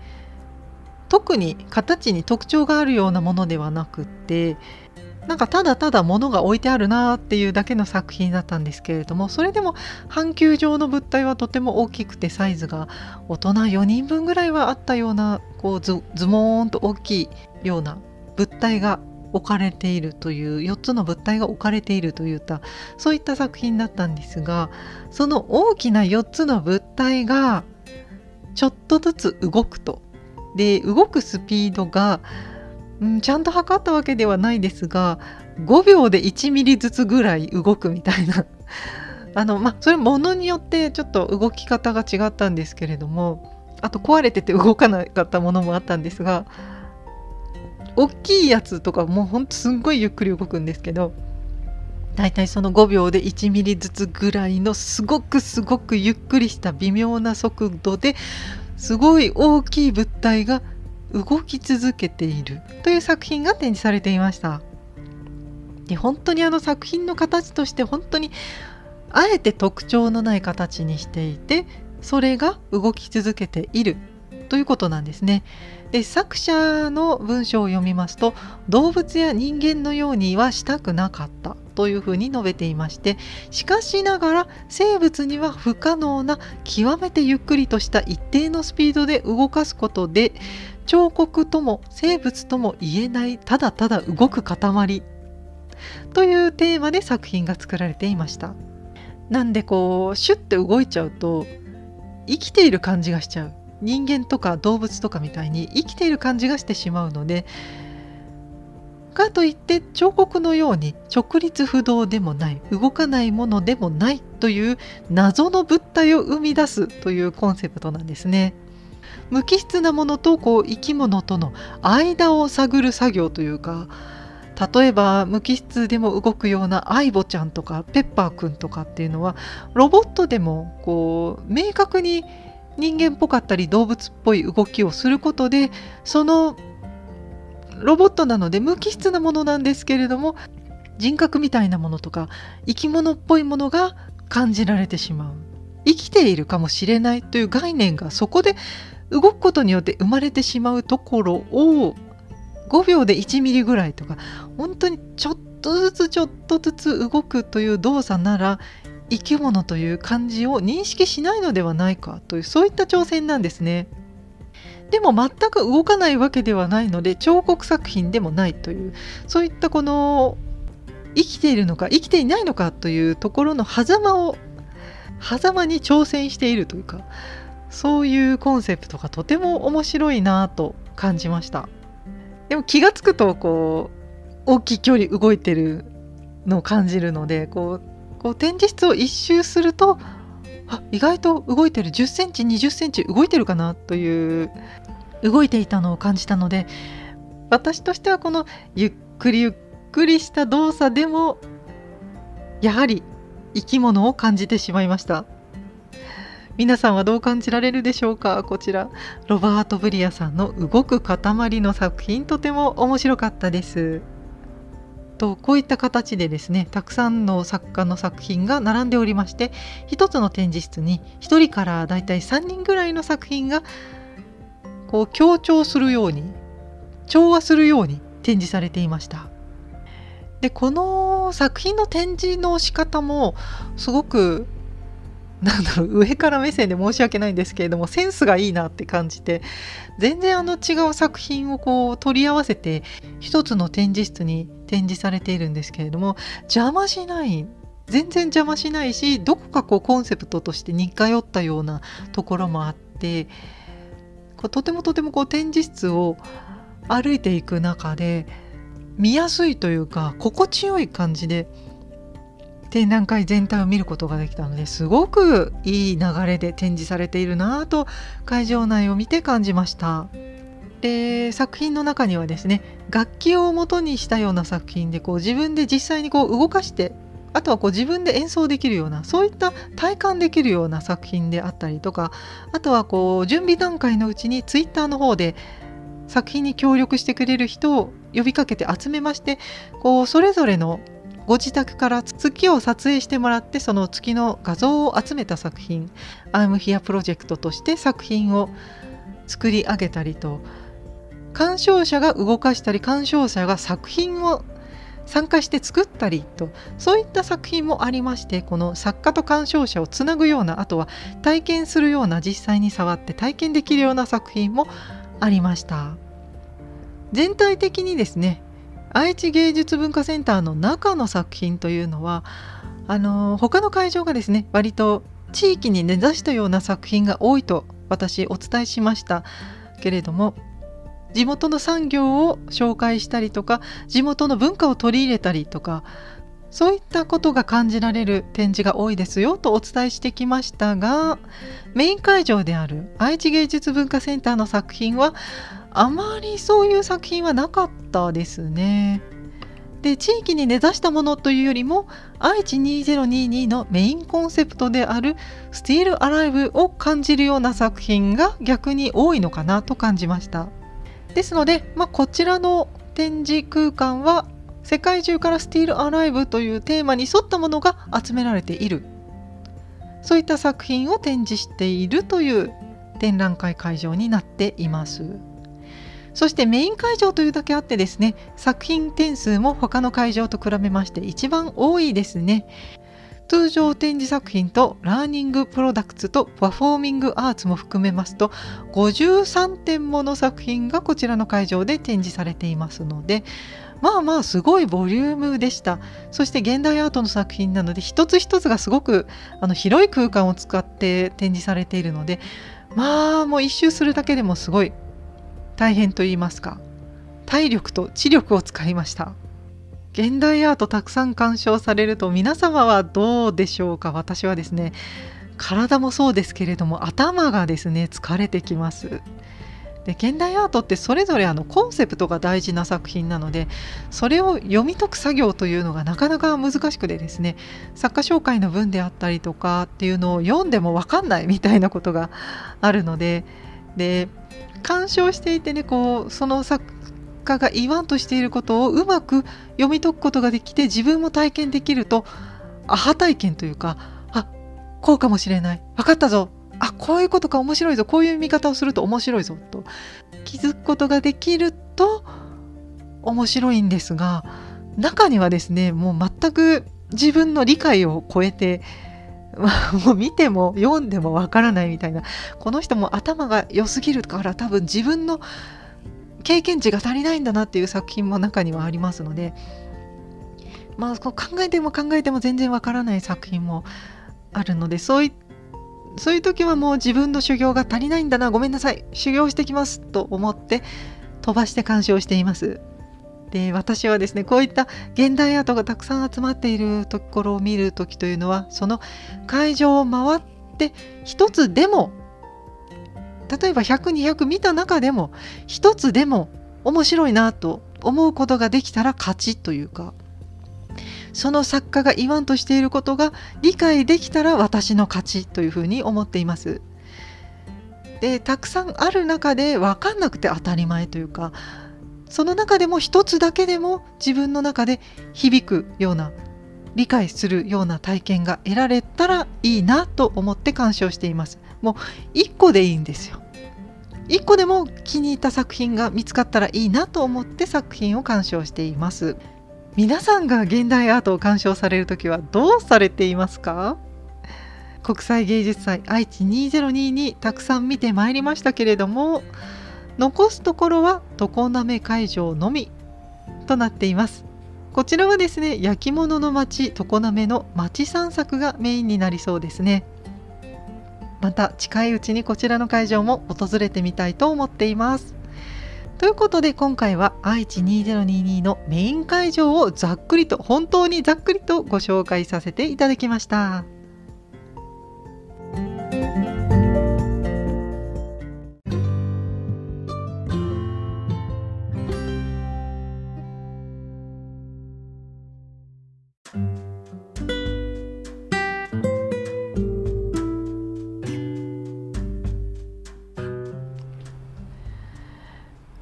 特に形に特徴があるようなものではなくってなんかただただ物が置いてあるなっていうだけの作品だったんですけれどもそれでも半球状の物体はとても大きくてサイズが大人4人分ぐらいはあったようなこうズズモーンと大きいような物体が置かれているという4つの物体が置かれているといったそういった作品だったんですがその大きな4つの物体がちょっとずつ動くと。で動くスピードが、うん、ちゃんと測ったわけではないですが5秒で1ミリずつぐらい動くみたいな。あのまあそれものによってちょっと動き方が違ったんですけれどもあと壊れてて動かなかったものもあったんですが大きいやつとかもうほんとすんごいゆっくり動くんですけどだいたいその5秒で1ミリずつぐらいのすごくすごくゆっくりした微妙な速度ですごい大きい物体が動き続けている。という作品が展示されていました。で本当にあの作品の形として本当にあえて特徴のない形にしていてそれが動き続けている。ということなんですね。で作者の文章を読みますと動物や人間のようにはしたくなかった。というふうに述べていましてしかしながら生物には不可能な極めてゆっくりとした一定のスピードで動かすことで彫刻とも生物とも言えないただただ動く塊。というテーマで作品が作られていました。なんでこうシュッて動いちゃうと生きている感じがしちゃう。人間とか動物とかみたいに生きている感じがしてしまうのでかといって彫刻のように直立不動でもない動かないものでもないという謎の物体を生み出すというコンセプトなんですね。無機質なものとこう生き物との間を探る作業というか例えば無機質でも動くようなアイボちゃんとかペッパーくんとかっていうのはロボットでもこう明確に人間っぽかったり動物っぽい動きをすることでそのロボットなので無機質なものなんですけれども人格みたいなものとか生き物っぽいものが感じられてしまう。生きているかもしれないという概念がそこで動くことによって生まれてしまうところを5秒で1ミリぐらいとか本当にちょっとずつちょっとずつ動くという動作なら生き物という感じを認識しないのではないかというそういった挑戦なんですね。でも全く動かないわけではないので彫刻作品でもないというそういったこの生きているのか生きていないのかというところの狭間を狭間に挑戦しているというかそういうコンセプトがとても面白いなと感じました。でも気が付くとこう大きい距離動いてるのを感じるのでこうこう展示室を一周するとあ意外と動いてる。10センチ20センチ動いてるかなという動いていたのを感じたので私としてはこのゆっくりゆっくりした動作でもやはり生き物を感じてしまいました。皆さんはどう感じられるでしょうか？こちらロバート・ブリアさんの動く塊の作品とても面白かったです。とこういった形でですねたくさんの作家の作品が並んでおりまして1つの展示室に1人からだいたい3人ぐらいの作品がこう強調するように調和するように展示されていました。でこの作品の展示の仕方もすごくなんだろう上から目線で申し訳ないんですけれどもセンスがいいなって感じて全然あの違う作品をこう取り合わせて一つの展示室に展示されているんですけれども邪魔しない全然邪魔しないしどこかこうコンセプトとして似通ったようなところもあってこうとてもとてもこう展示室を歩いていく中で見やすいというか心地よい感じで展覧会全体を見ることができたのですごくいい流れで展示されているなぁと会場内を見て感じました。で作品の中にはですね楽器を元にしたような作品でこう自分で実際にこう動かしてあとはこう自分で演奏できるようなそういった体感できるような作品であったりとかあとはこう準備段階のうちにツイッターの方で作品に協力してくれる人を呼びかけて集めましてこうそれぞれのご自宅から月を撮影してもらってその月の画像を集めた作品「I'm Here プロジェクト」として作品を作り上げたりと鑑賞者が動かしたり鑑賞者が作品を参加して作ったりとそういった作品もありましてこの作家と鑑賞者をつなぐようなあとは体験するような実際に触って体験できるような作品もありました。全体的にですね愛知芸術文化センターの中の作品というのはあの他の会場がですね割と地域に根ざしたような作品が多いと私お伝えしました。けれども地元の産業を紹介したりとか地元の文化を取り入れたりとかそういったことが感じられる展示が多いですよとお伝えしてきましたがメイン会場である愛知芸術文化センターの作品はあまりそういう作品はなかったですね。で地域に根ざしたものというよりも愛知2022のメインコンセプトである「スティール・アライブ」を感じるような作品が逆に多いのかなと感じましたですので、まあ、こちらの展示空間は世界中から「スティール・アライブ」というテーマに沿ったものが集められているそういった作品を展示しているという展覧会会場になっています。そしてメイン会場というだけあってですね作品点数も他の会場と比べまして一番多いですね。通常展示作品とラーニングプロダクツとパフォーミングアーツも含めますと53点もの作品がこちらの会場で展示されていますのでまあまあすごいボリュームでした。そして現代アートの作品なので一つ一つがすごくあの広い空間を使って展示されているのでまあもう一周するだけでもすごい大変と言いますか。体力と知力を使いました。現代アートたくさん鑑賞されると皆様はどうでしょうか。私はですね体もそうですけれども頭がですね疲れてきます。で現代アートってそれぞれあのコンセプトが大事な作品なのでそれを読み解く作業というのがなかなか難しくてですね作家紹介の文であったりとかっていうのを読んでも分かんないみたいなことがあるのでで鑑賞していてねこうその作家が言わんとしていることをうまく読み解くことができて自分も体験できるとアハ体験というかあこうかもしれない。分かったぞ。あこういうことか面白いぞ。こういう見方をすると面白いぞ。と気づくことができると面白いんですが中にはですねもう全く自分の理解を超えて もう見ても読んでもわからないみたいなこの人も頭が良すぎるから多分自分の経験値が足りないんだなっていう作品も中にはありますのでまあこう考えても考えても全然わからない作品もあるのでそういそういう時はもう自分の修行が足りないんだなごめんなさい修行してきますと思って飛ばして鑑賞しています。で私はですねこういった現代アートがたくさん集まっているところを見る時というのはその会場を回って一つでも例えば100200見た中でも一つでも面白いなと思うことができたら勝ちというかその作家が言わんとしていることが理解できたら私の勝ちというふうに思っています。でたくさんある中で分かんなくて当たり前というかその中でも一つだけでも自分の中で響くような理解するような体験が得られたらいいなと思って鑑賞しています。もう1個でいいんですよ。1個でも気に入った作品が見つかったらいいなと思って作品を鑑賞しています。皆さんが現代アートを鑑賞される時はどうされていますか？国際芸術祭愛知2022たくさん見てまいりましたけれども残すところは常滑会場のみ。となっています。こちらはですね焼き物の町常滑の町散策がメインになりそうですね。また近いうちにこちらの会場も訪れてみたいと思っています。ということで今回は愛知2022のメイン会場をざっくりと本当にざっくりとご紹介させていただきました。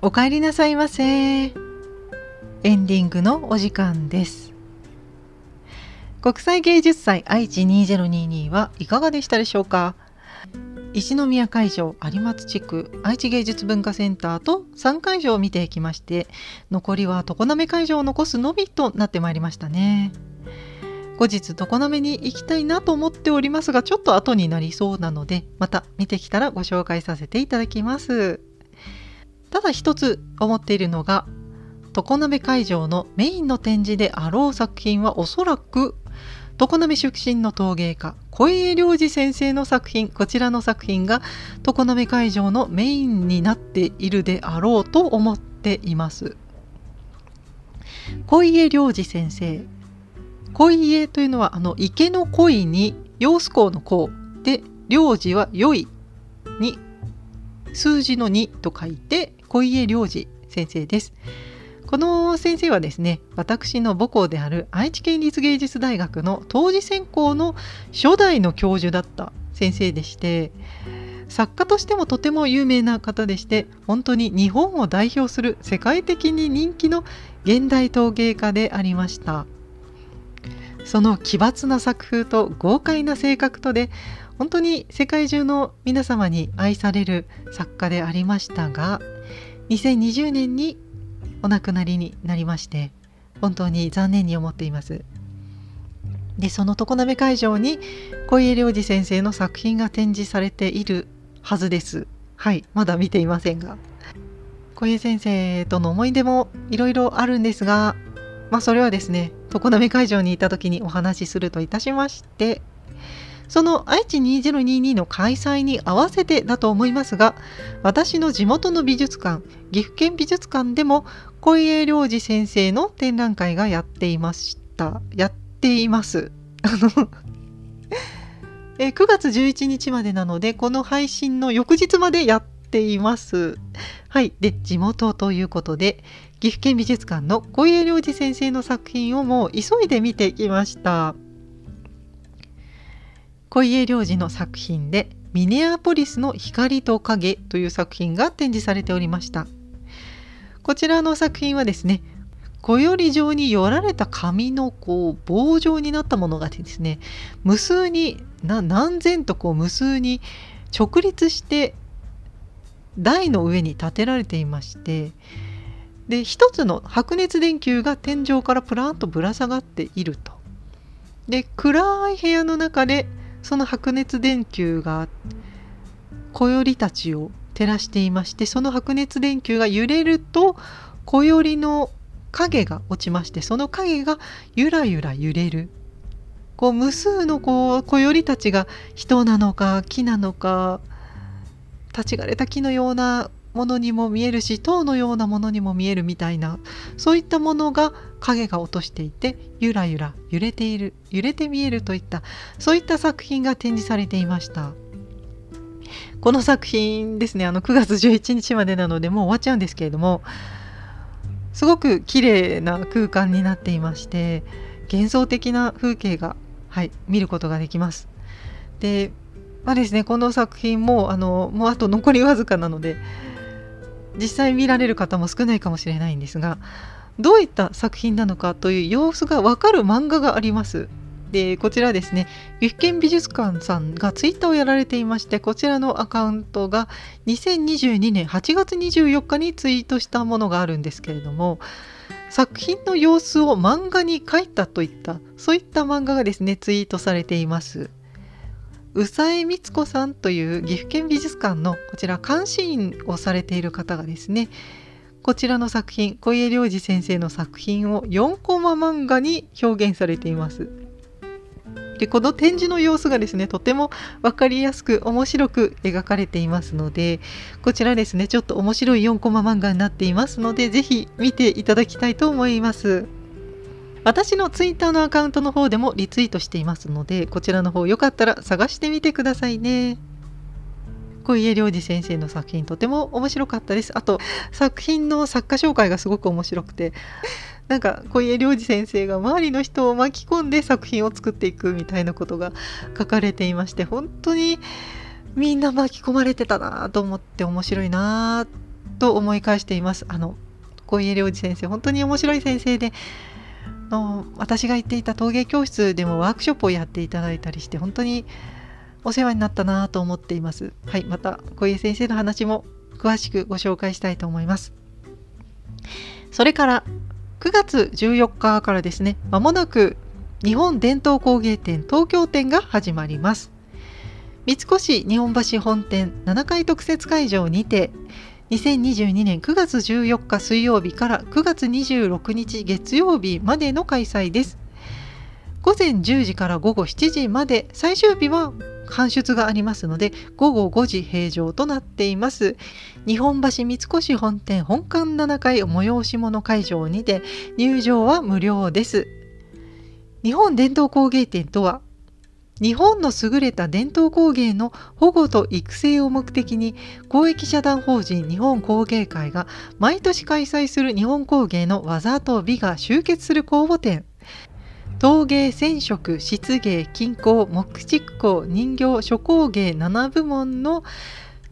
お帰りなさいませ。エンディングのお時間です。国際芸術祭愛知2022はいかがでしたでしょうか？石宮会場有松地区愛知芸術文化センターと3会場を見ていきまして残りは常滑会場を残すのみとなってまいりましたね。後日常滑に行きたいなと思っておりますがちょっと後になりそうなのでまた見てきたらご紹介させていただきます。ただ一つ思っているのが常滑会場のメインの展示であろう作品はおそらく常滑出身の陶芸家小家良二先生の作品こちらの作品が常滑会場のメインになっているであろうと思っています。小家良二先生小家というのはあの池の鯉に陽子港の港で良二は良いに数字の2と書いて小家良二先生です。この先生はですね私の母校である愛知県立芸術大学の当時専攻の初代の教授だった先生でして作家としてもとても有名な方でして本当に日本を代表する世界的に人気の現代陶芸家でありました。その奇抜な作風と豪快な性格とで本当に世界中の皆様に愛される作家でありましたが2020年にお亡くなりになりまして本当に残念に思っています。でその常滑会場に小家良二先生の作品が展示されているはずです。はいまだ見ていませんが。小家先生との思い出もいろいろあるんですがまあそれはですね常滑会場にいた時にお話しするといたしましてその愛知2022の開催に合わせてだと思いますが私の地元の美術館岐阜県美術館でも小家良二先生の展覧会がやっていました。やっています。あ のえ9月11日までなのでこの配信の翌日までやっています。はい。で地元ということで岐阜県美術館の小家良二先生の作品をもう急いで見てきました。小家良二の作品で「ミネアポリスの光と影」という作品が展示されておりましたこちらの作品はですね小より状によられた紙のこう棒状になったものがですね無数に何千とこう無数に直立して台の上に立てられていましてで一つの白熱電球が天井からプランとぶら下がっていると。で暗い部屋の中でその白熱電球が小よりたちを照らしていましてその白熱電球が揺れると小よりの影が落ちましてその影がゆらゆら揺れる。こう無数のこう小よりたちが人なのか木なのか立ち枯れた木のようなものにも見えるし塔のようなものにも見えるみたいなそういったものが影が落としていてゆらゆら揺れている揺れて見えるといったそういった作品が展示されていました。この作品ですねあの9月11日までなのでもう終わっちゃうんですけれどもすごく綺麗な空間になっていまして幻想的な風景が、はい、見ることができます。でまあですねこの作品もあのもうあと残りわずかなので実際見られる方も少ないかもしれないんですがどういった作品なのかという様子がわかる漫画があります。でこちらですね岐阜県美術館さんがツイッターをやられていましてこちらのアカウントが2022年8月24日にツイートしたものがあるんですけれども作品の様子を漫画に描いたといったそういった漫画がですねツイートされています。宇佐江光子さんという岐阜県美術館のこちら監視員をされている方がですねこちらの作品小家良二先生の作品を4コマ漫画に表現されています。でこの展示の様子がですねとても分かりやすく面白く描かれていますのでこちらですねちょっと面白い4コマ漫画になっていますので是非見ていただきたいと思います。私のツイッターのアカウントの方でもリツイートしていますのでこちらの方よかったら探してみてくださいね。小家良二先生の作品とても面白かったです。あと作品の作家紹介がすごく面白くてなんか小家良二先生が周りの人を巻き込んで作品を作っていくみたいなことが書かれていまして本当にみんな巻き込まれてたなと思って面白いなと思い返しています。あの小家良二先生本当に面白い先生での私が行っていた陶芸教室でもワークショップをやっていただいたりして本当にお世話になったなと思っています。はい、また小家先生の話も詳しくご紹介したいと思います。それから9月14日からですね、まもなく日本伝統工芸展東京展が始まります。三越日本橋本店7階特設会場にて2022年9月14日水曜日から9月26日月曜日までの開催です。午前10時から午後7時まで最終日は搬出がありますので午後5時閉場となっています日本橋三越本店本館7階催し物会場にて入場は無料です日本伝統工芸展とは日本の優れた伝統工芸の保護と育成を目的に公益社団法人日本工芸会が毎年開催する日本工芸の技と美が集結する公募展。陶芸染色漆芸金工木畜工人形諸工芸7部門の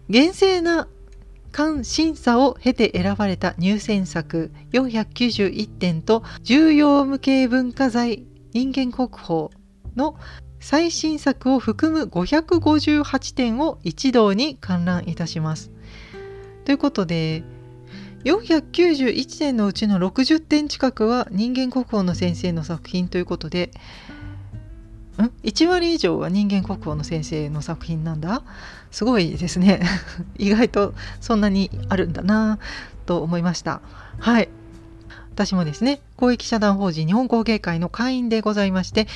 厳正な監審査を経て選ばれた入選作491点と重要無形文化財人間国宝の最新作を含む558点を一堂に観覧いたします。ということで491点のうちの60点近くは人間国宝の先生の作品ということでん？1割以上は人間国宝の先生の作品なんだ？すごいですね。意外とそんなにあるんだなと思いました。はい。私もですね公益社団法人日本工芸会の会員でございまして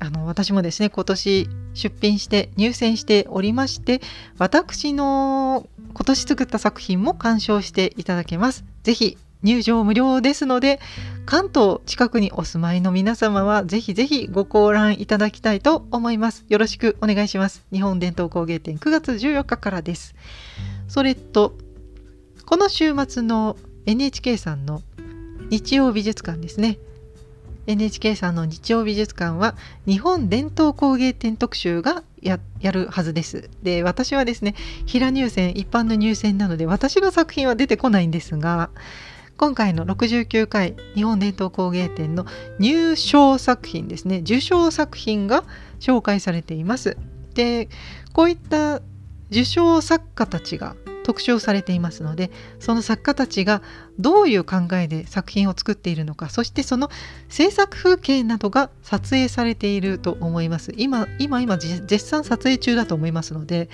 あの私もですね今年出品して入選しておりまして私の今年作った作品も鑑賞していただけます。ぜひ入場無料ですので関東近くにお住まいの皆様はぜひぜひご観覧いただきたいと思います。よろしくお願いします。日本伝統工芸展9月14日からです。それとこの週末の NHK さんの日曜美術館ですね NHK さんの日曜美術館は日本伝統工芸展特集がやるはずです。で私はですね平入選一般の入選なので私の作品は出てこないんですが今回の69回日本伝統工芸展の入賞作品ですね受賞作品が紹介されています。でこういった受賞作家たちが特集されていますのでその作家たちがどういう考えで作品を作っているのかそしてその制作風景などが撮影されていると思います今今今絶賛撮影中だと思いますので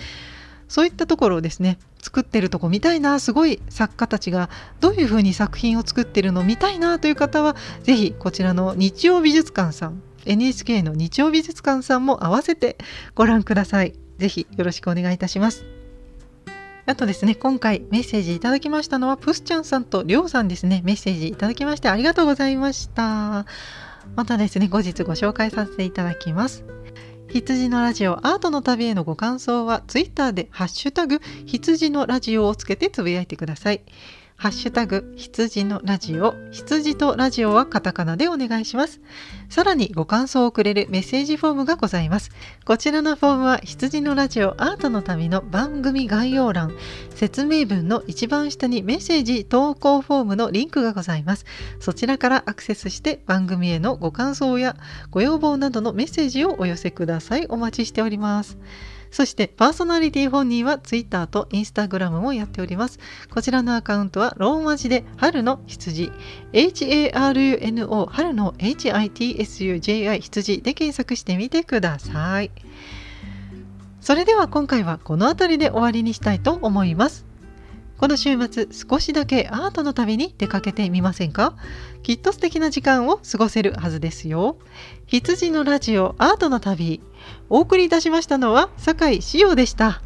そういったところをですね作ってるとこ見たいなすごい作家たちがどういうふうに作品を作ってるの見たいなという方は是非こちらの日曜美術館さん NHK の日曜美術館さんも合わせてご覧ください。ぜひよろしくお願いいたします。あとですね、今回メッセージいただきましたのは、プスちゃんさんとりょうさんですね、メッセージいただきましてありがとうございました。またですね、後日ご紹介させていただきます。羊のラジオアートの旅へのご感想は、ツイッターでハッシュタグ羊のラジオをつけてつぶやいてください。ハッシュタグ羊のラジオ羊とラジオはカタカナでお願いします。さらにご感想をくれるメッセージフォームがございます。こちらのフォームは羊のラジオアートの旅の番組概要欄説明文の一番下にメッセージ投稿フォームのリンクがございます。そちらからアクセスして番組へのご感想やご要望などのメッセージをお寄せください。お待ちしております。そしてパーソナリティ本人は Twitter と Instagram もやっております。こちらのアカウントはローマ字で春の羊 HARUNO 春の HITSUJI 羊で検索してみてください。それでは今回はこの辺りで終わりにしたいと思います。この週末少しだけアートの旅に出かけてみませんか？きっと素敵な時間を過ごせるはずですよ。羊のラジオアートの旅お送りいたしましたのは酒井志陽でした。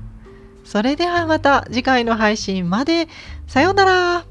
それではまた次回の配信まで。さようなら。